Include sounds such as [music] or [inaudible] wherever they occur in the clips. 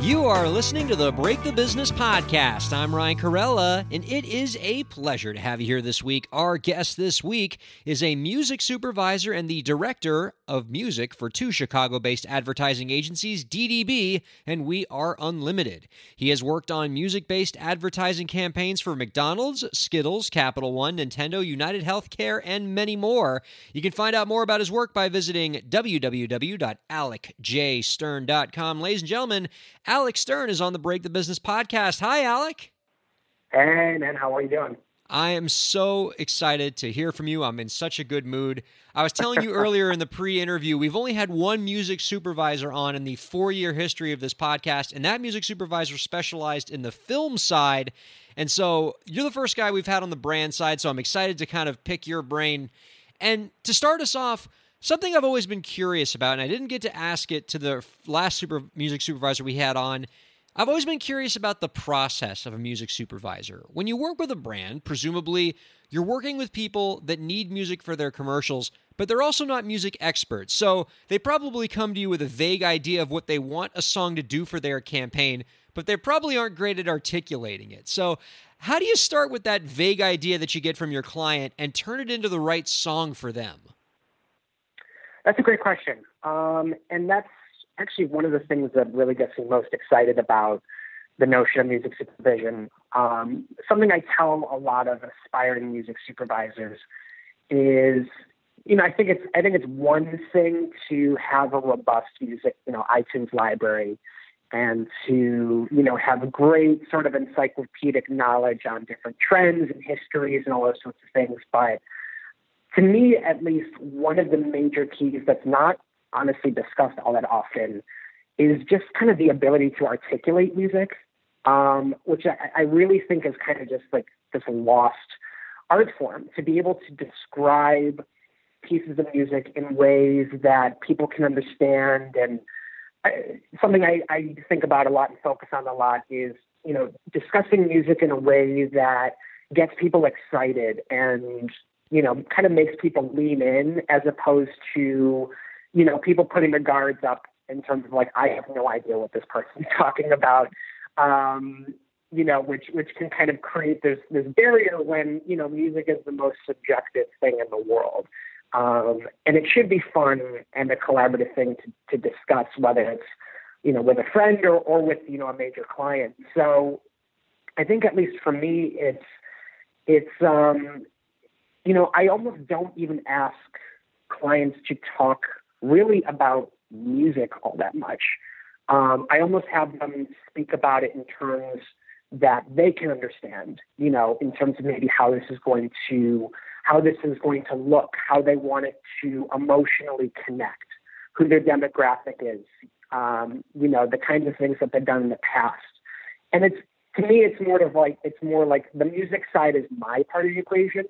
You are listening to the Break the Business podcast. I'm Ryan Kairalla, and it is a pleasure to have you here this week. Our guest this week is a music supervisor and the director of music for two Chicago based advertising agencies, DDB and We Are Unlimited. He has worked on music based advertising campaigns for McDonald's, Skittles, Capital One, Nintendo, United Healthcare, and many more. You can find out more about his work by visiting www.alecjstern.com. Ladies and gentlemen, Alec Stern is on the Break the Business podcast. Hi, Alec. Hey, man, how are you doing? I am so excited to hear from you. I'm in such a good mood. I was telling you earlier in the pre interview, we've only had one music supervisor on in the four year history of this podcast, and that music supervisor specialized in the film side. And so you're the first guy we've had on the brand side, so I'm excited to kind of pick your brain. And to start us off, Something I've always been curious about, and I didn't get to ask it to the last super music supervisor we had on. I've always been curious about the process of a music supervisor. When you work with a brand, presumably you're working with people that need music for their commercials, but they're also not music experts. So they probably come to you with a vague idea of what they want a song to do for their campaign, but they probably aren't great at articulating it. So, how do you start with that vague idea that you get from your client and turn it into the right song for them? That's a great question. Um, and that's actually one of the things that really gets me most excited about the notion of music supervision. Um, something I tell a lot of aspiring music supervisors is, you know, I think it's I think it's one thing to have a robust music, you know, iTunes library and to, you know, have great sort of encyclopedic knowledge on different trends and histories and all those sorts of things. But to me, at least, one of the major keys that's not honestly discussed all that often is just kind of the ability to articulate music, um, which I, I really think is kind of just like this lost art form to be able to describe pieces of music in ways that people can understand. And I, something I, I think about a lot and focus on a lot is, you know, discussing music in a way that gets people excited and you know, kind of makes people lean in as opposed to, you know, people putting their guards up in terms of like, I have no idea what this person's [laughs] talking about. Um, you know, which which can kind of create this this barrier when, you know, music is the most subjective thing in the world. Um, and it should be fun and a collaborative thing to, to discuss, whether it's, you know, with a friend or, or with, you know, a major client. So I think at least for me, it's, it's, um, you know, I almost don't even ask clients to talk really about music all that much. Um, I almost have them speak about it in terms that they can understand, you know, in terms of maybe how this is going to, how this is going to look, how they want it to emotionally connect, who their demographic is, um, you know, the kinds of things that they've done in the past. And it's, to me, it's more of like, it's more like the music side is my part of the equation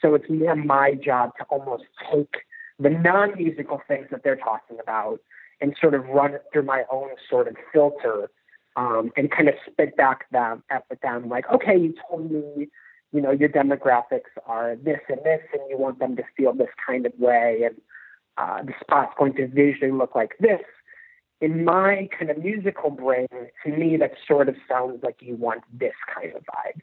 so it's more my job to almost take the non musical things that they're talking about and sort of run it through my own sort of filter um, and kind of spit back them at them like, okay, you told me, you know, your demographics are this and this, and you want them to feel this kind of way, and uh, the spot's going to visually look like this. In my kind of musical brain, to me, that sort of sounds like you want this kind of vibe.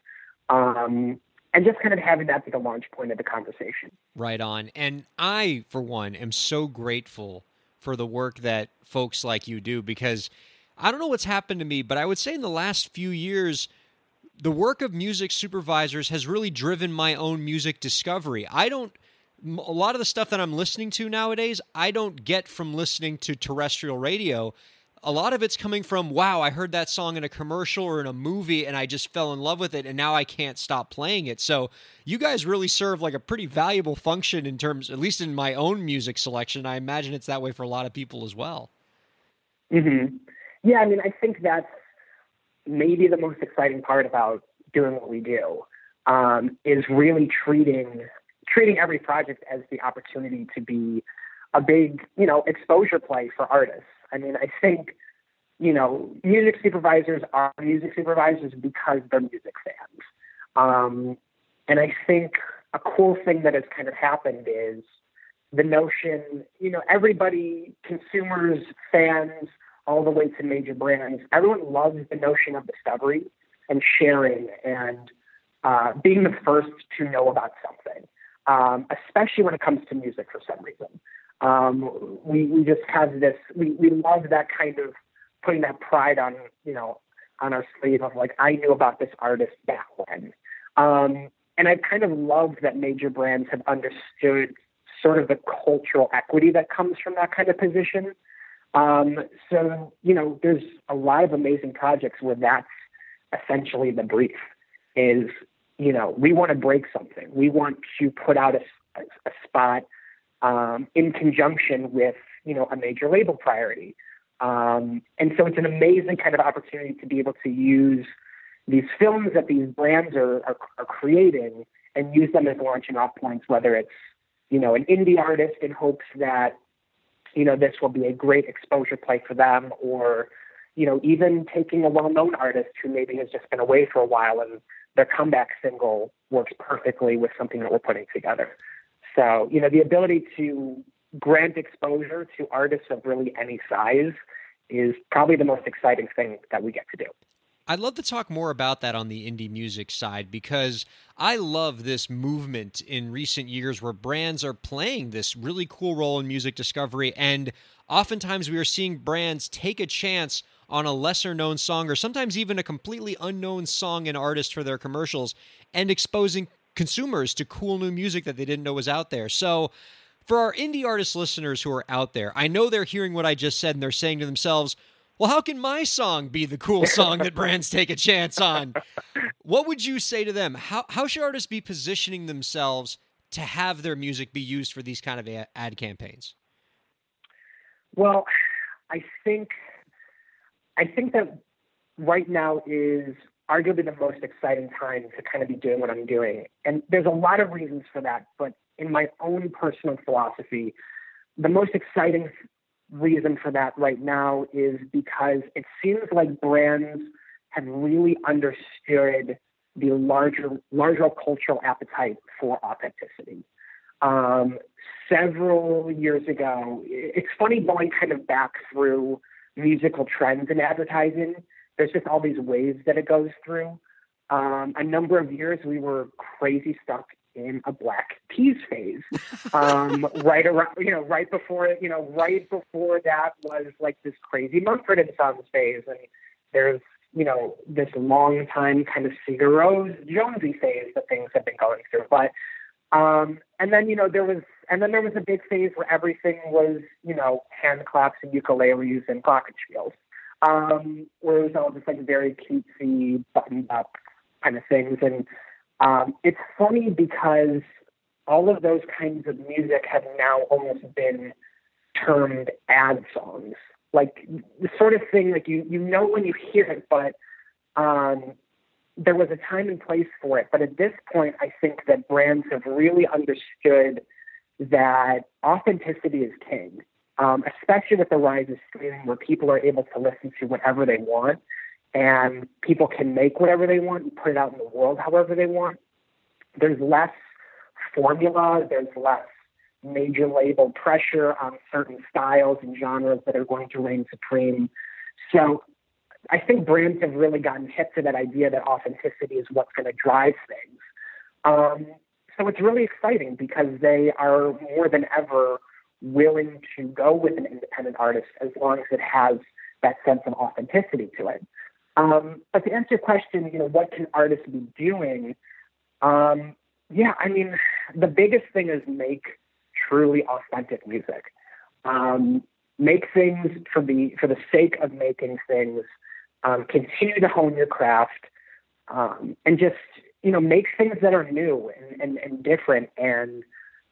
Um, and just kind of having that be the launch point of the conversation. Right on. And I, for one, am so grateful for the work that folks like you do because I don't know what's happened to me, but I would say in the last few years, the work of music supervisors has really driven my own music discovery. I don't a lot of the stuff that I'm listening to nowadays, I don't get from listening to terrestrial radio a lot of it's coming from wow i heard that song in a commercial or in a movie and i just fell in love with it and now i can't stop playing it so you guys really serve like a pretty valuable function in terms at least in my own music selection i imagine it's that way for a lot of people as well mm-hmm. yeah i mean i think that's maybe the most exciting part about doing what we do um, is really treating treating every project as the opportunity to be a big, you know, exposure play for artists. I mean, I think, you know, music supervisors are music supervisors because they're music fans. Um, and I think a cool thing that has kind of happened is the notion, you know, everybody, consumers, fans, all the way to major brands, everyone loves the notion of discovery and sharing and uh, being the first to know about something, um, especially when it comes to music for some reason. Um, we, we just have this, we, we love that kind of putting that pride on, you know, on our sleeve of like, I knew about this artist back when. Um, and I kind of love that major brands have understood sort of the cultural equity that comes from that kind of position. Um, so, you know, there's a lot of amazing projects where that's essentially the brief is, you know, we want to break something. We want to put out a, a, spot um, in conjunction with, you know, a major label priority. Um, and so it's an amazing kind of opportunity to be able to use these films that these brands are, are, are creating and use them as launching off points, whether it's, you know, an indie artist in hopes that, you know, this will be a great exposure play for them or, you know, even taking a well-known artist who maybe has just been away for a while and their comeback single works perfectly with something that we're putting together. So, you know, the ability to grant exposure to artists of really any size is probably the most exciting thing that we get to do. I'd love to talk more about that on the indie music side because I love this movement in recent years where brands are playing this really cool role in music discovery. And oftentimes we are seeing brands take a chance on a lesser known song or sometimes even a completely unknown song and artist for their commercials and exposing consumers to cool new music that they didn't know was out there. So, for our indie artist listeners who are out there, I know they're hearing what I just said and they're saying to themselves, well, how can my song be the cool [laughs] song that brands take a chance on? What would you say to them? How, how should artists be positioning themselves to have their music be used for these kind of ad campaigns? Well, I think I think that right now is arguably the most exciting time to kind of be doing what I'm doing. And there's a lot of reasons for that, but in my own personal philosophy, the most exciting reason for that right now is because it seems like brands have really understood the larger larger cultural appetite for authenticity. Um, several years ago, it's funny going kind of back through musical trends in advertising. There's just all these waves that it goes through. Um, a number of years, we were crazy stuck in a Black Keys phase. Um, [laughs] right around, you know, right before, it, you know, right before that was like this crazy Mumford and Sons phase, and there's, you know, this long time kind of Sigur Rós Jónsi phase that things have been going through. But um, and then you know there was, and then there was a big phase where everything was, you know, hand claps and ukuleles and glockenspiels, um, where it was all just like very cutesy, buttoned up kind of things, and um, it's funny because all of those kinds of music have now almost been termed ad songs. Like the sort of thing like you you know when you hear it, but um, there was a time and place for it. But at this point, I think that brands have really understood that authenticity is king, um, especially with the rise of streaming, where people are able to listen to whatever they want and people can make whatever they want and put it out in the world however they want. There's less formula, there's less major label pressure on certain styles and genres that are going to reign supreme. So I think brands have really gotten hip to that idea that authenticity is what's going to drive things. Um, so it's really exciting because they are more than ever willing to go with an independent artist as long as it has that sense of authenticity to it. Um, but to answer your question, you know, what can artists be doing? Um, yeah, I mean, the biggest thing is make truly authentic music. Um, make things for the for the sake of making things. Um, continue to hone your craft, um, and just you know make things that are new and, and, and different, and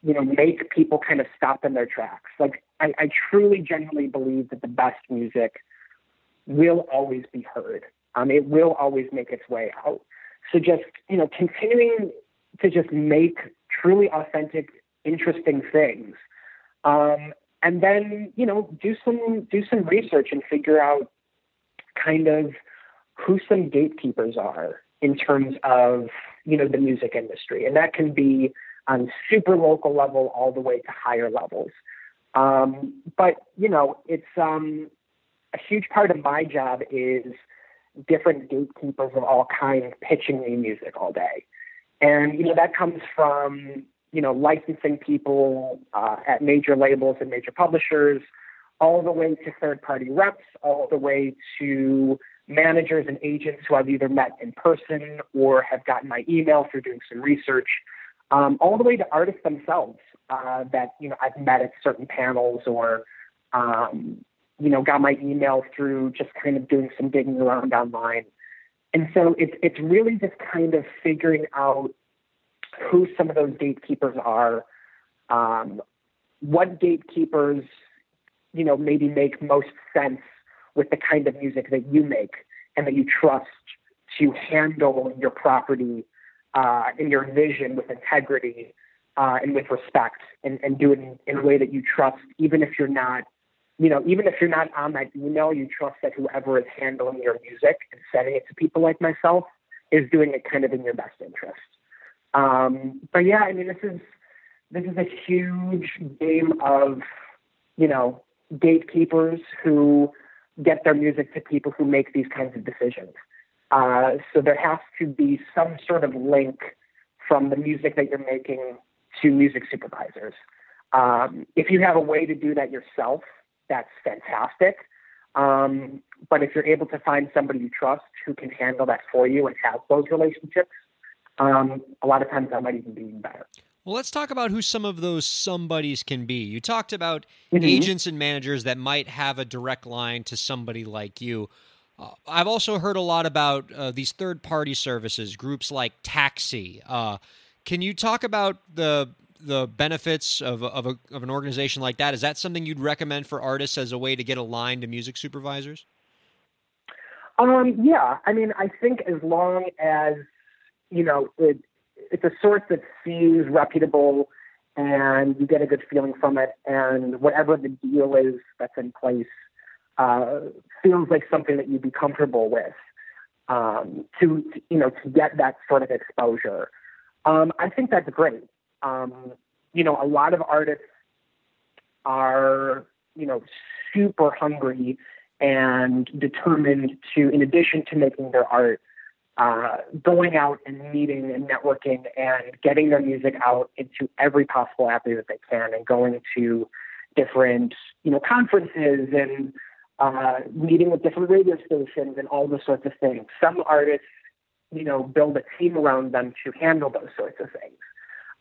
you know make people kind of stop in their tracks. Like I, I truly, genuinely believe that the best music will always be heard. Um, it will always make its way out. So just you know, continuing to just make truly authentic, interesting things, um, and then you know, do some do some research and figure out kind of who some gatekeepers are in terms of you know the music industry, and that can be on super local level all the way to higher levels. Um, but you know, it's um, a huge part of my job is different gatekeepers of all kinds pitching me music all day, and you know that comes from you know licensing people uh, at major labels and major publishers, all the way to third party reps, all the way to managers and agents who I've either met in person or have gotten my email through doing some research, um, all the way to artists themselves uh, that you know I've met at certain panels or um, you know got my email through just kind of doing some digging around online. And so it's it's really just kind of figuring out who some of those gatekeepers are, um, what gatekeepers you know maybe make most sense with the kind of music that you make and that you trust to handle your property uh, and your vision with integrity uh, and with respect and, and do it in, in, a way that you trust, even if you're not, you know, even if you're not on that email, you trust that whoever is handling your music and sending it to people like myself is doing it kind of in your best interest. Um, but yeah, I mean, this is this is a huge game of, you know, gatekeepers who get their music to people who make these kinds of decisions. Uh, so there has to be some sort of link from the music that you're making to music supervisors. Um, if you have a way to do that yourself, that's fantastic. Um, but if you're able to find somebody you trust who can handle that for you and have those relationships, um, a lot of times that might even be even better. Well, let's talk about who some of those somebodies can be. You talked about mm-hmm. agents and managers that might have a direct line to somebody like you. Uh, I've also heard a lot about uh, these third party services, groups like Taxi. Uh, can you talk about the the benefits of of, a, of an organization like that? Is that something you'd recommend for artists as a way to get aligned to music supervisors? Um, yeah, I mean, I think as long as you know it, it's a source that seems reputable and you get a good feeling from it, and whatever the deal is that's in place uh, feels like something that you'd be comfortable with um, to, to you know to get that sort of exposure. Um, I think that's great. Um, you know, a lot of artists are, you know, super hungry and determined to, in addition to making their art, uh, going out and meeting and networking and getting their music out into every possible avenue that they can and going to different, you know, conferences and uh, meeting with different radio stations and all those sorts of things. Some artists you know, build a team around them to handle those sorts of things.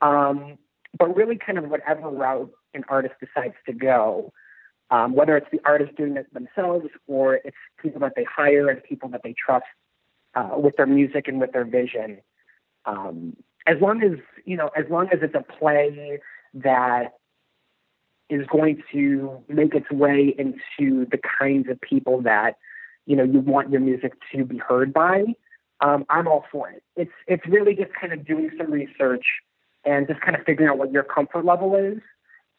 Um, but really, kind of whatever route an artist decides to go, um, whether it's the artist doing it themselves or it's people that they hire and people that they trust uh, with their music and with their vision. Um, as long as you know, as long as it's a play that is going to make its way into the kinds of people that you know you want your music to be heard by, um, I'm all for it. It's it's really just kind of doing some research and just kind of figuring out what your comfort level is.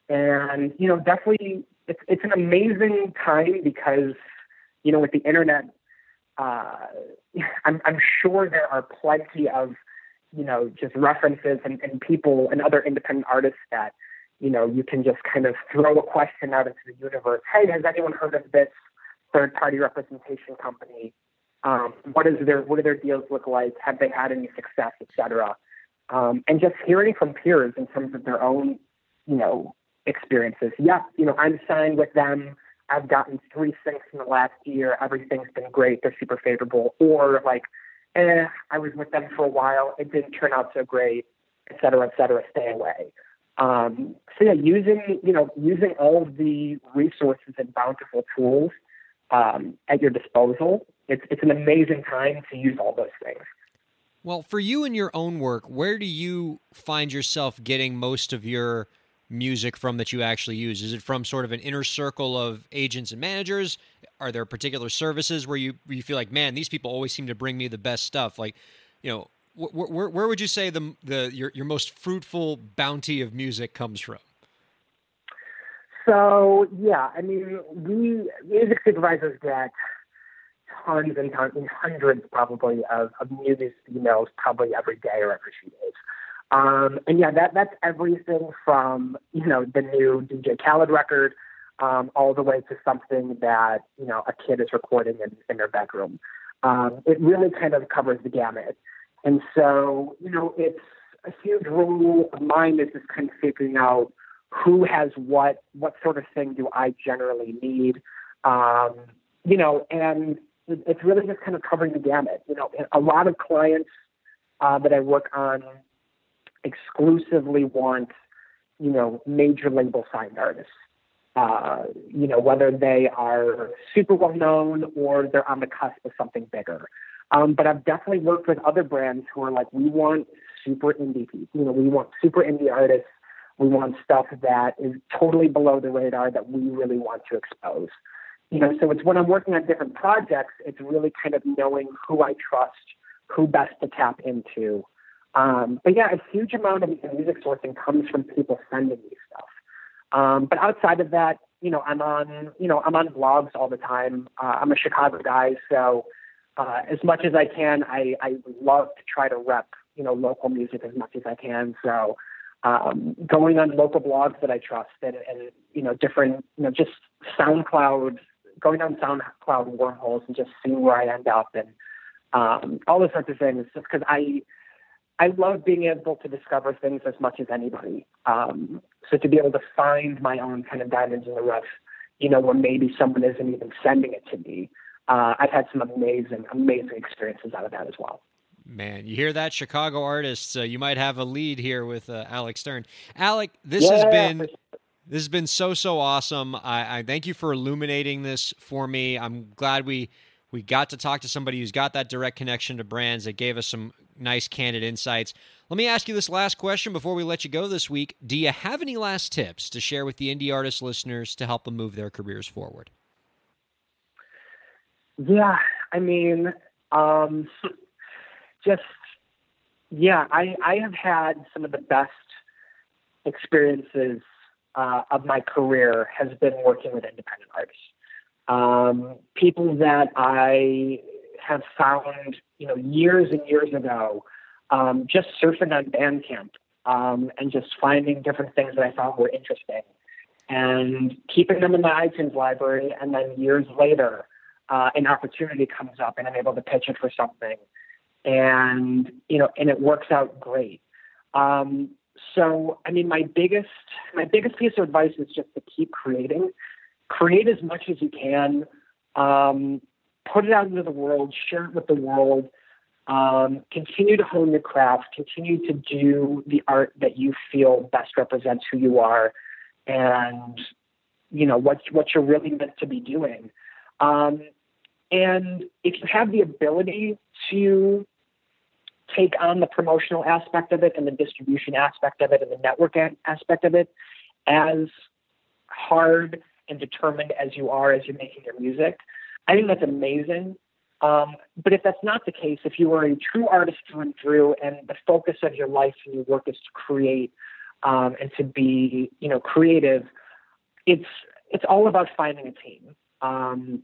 And you know, definitely, it's it's an amazing time because you know, with the internet, uh, [laughs] I'm I'm sure there are plenty of you know just references and, and people and other independent artists that you know you can just kind of throw a question out into the universe. Hey, has anyone heard of this third party representation company? Um, what is their what do their deals look like? Have they had any success, et cetera? Um, and just hearing from peers in terms of their own, you know, experiences. Yeah, you know, I'm signed with them. I've gotten three syncs in the last year. Everything's been great. They're super favorable. Or like, eh, I was with them for a while. It didn't turn out so great, et cetera, et cetera. Stay away. Um, so yeah, using you know using all of the resources and bountiful tools um, at your disposal it's it's an amazing time to use all those things. Well, for you and your own work, where do you find yourself getting most of your music from that you actually use? Is it from sort of an inner circle of agents and managers? Are there particular services where you where you feel like, man, these people always seem to bring me the best stuff? Like, you know, where, where, where would you say the the your your most fruitful bounty of music comes from? So yeah, I mean, we music supervisors get tons and tons, and hundreds probably of, of music emails probably every day or every few days. Um, and yeah, that that's everything from you know the new DJ Khaled record um, all the way to something that you know a kid is recording in, in their bedroom. Um, it really kind of covers the gamut. And so you know, it's a huge role of mine is just kind of figuring out who has what, what sort of thing do I generally need, um, you know, and it's really just kind of covering the gamut. You know, a lot of clients uh, that I work on exclusively want, you know, major label signed artists. Uh, you know, whether they are super well known or they're on the cusp of something bigger. Um, but I've definitely worked with other brands who are like, we want super indie people. You know, we want super indie artists we want stuff that is totally below the radar that we really want to expose. You know, so it's when I'm working on different projects, it's really kind of knowing who I trust, who best to tap into. Um, but yeah, a huge amount of music sourcing comes from people sending me stuff. Um, but outside of that, you know, I'm on, you know, I'm on blogs all the time. Uh, I'm a Chicago guy, so uh, as much as I can, I, I love to try to rep, you know, local music as much as I can. So um, going on local blogs that I trust and, and, you know, different, you know, just SoundCloud, going on SoundCloud wormholes and just seeing where I end up and um, all those sorts of things. Just because I, I love being able to discover things as much as anybody. Um, so to be able to find my own kind of diamonds in the rough, you know, where maybe someone isn't even sending it to me. Uh, I've had some amazing, amazing experiences out of that as well. Man, you hear that, Chicago artists? Uh, you might have a lead here with uh, Alec Stern. Alec, this yeah, has been this has been so so awesome. I, I, thank you for illuminating this for me. I'm glad we we got to talk to somebody who's got that direct connection to brands that gave us some nice candid insights. Let me ask you this last question before we let you go this week. Do you have any last tips to share with the indie artist listeners to help them move their careers forward? Yeah, I mean, um, just yeah, I I have had some of the best experiences uh, of my career has been working with independent artists. Um, people that I have found, you know, years and years ago, um, just surfing on Bandcamp um, and just finding different things that I found were interesting and keeping them in my iTunes library. And then years later, uh, an opportunity comes up and I'm able to pitch it for something and you know, and it works out great. Um, so, I mean, my biggest my biggest piece of advice is just to keep creating, create as much as you can, um, put it out into the world, share it with the world. Um, continue to hone your craft, continue to do the art that you feel best represents who you are, and you know what what you're really meant to be doing. Um, and if you have the ability to take on the promotional aspect of it and the distribution aspect of it and the network aspect of it as hard and determined as you are as you're making your music. I think that's amazing. Um, but if that's not the case, if you are a true artist through and through, and the focus of your life and your work is to create um, and to be, you know, creative, it's it's all about finding a team. Um,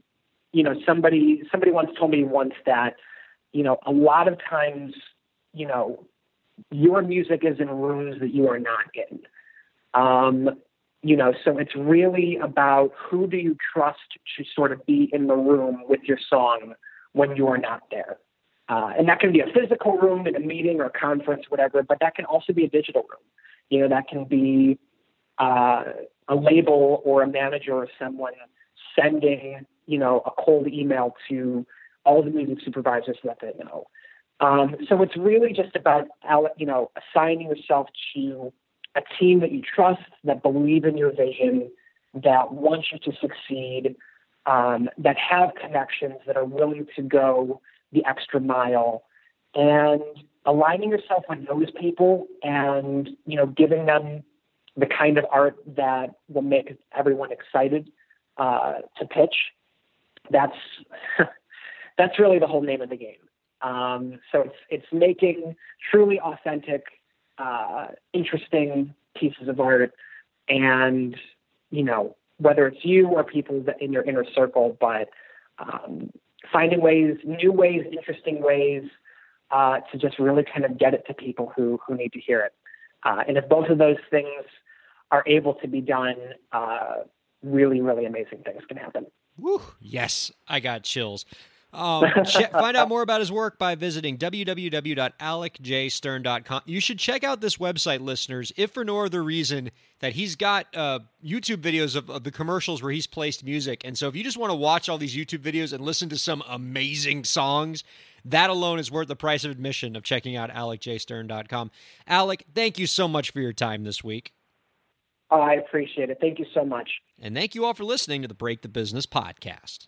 you know, somebody somebody once told me once that, you know, a lot of times you know, your music is in rooms that you are not in. Um, you know, so it's really about who do you trust to sort of be in the room with your song when you are not there. Uh, and that can be a physical room in a meeting or a conference, whatever, but that can also be a digital room. You know, that can be uh, a label or a manager or someone sending, you know, a cold email to all the music supervisors that they know. Um, so it's really just about you know assigning yourself to a team that you trust, that believe in your vision, that wants you to succeed, um, that have connections, that are willing to go the extra mile, and aligning yourself with those people, and you know giving them the kind of art that will make everyone excited uh, to pitch. That's [laughs] that's really the whole name of the game. Um, so it's it's making truly authentic, uh, interesting pieces of art, and you know whether it's you or people in your inner circle, but um, finding ways, new ways, interesting ways uh, to just really kind of get it to people who who need to hear it. Uh, and if both of those things are able to be done, uh, really, really amazing things can happen. Woo, yes, I got chills. Um, find out more about his work by visiting www.alecjstern.com. You should check out this website, listeners, if for no other reason that he's got uh, YouTube videos of, of, the commercials where he's placed music. And so if you just want to watch all these YouTube videos and listen to some amazing songs, that alone is worth the price of admission of checking out alecjstern.com. Alec, thank you so much for your time this week. I appreciate it. Thank you so much. And thank you all for listening to the Break the Business podcast.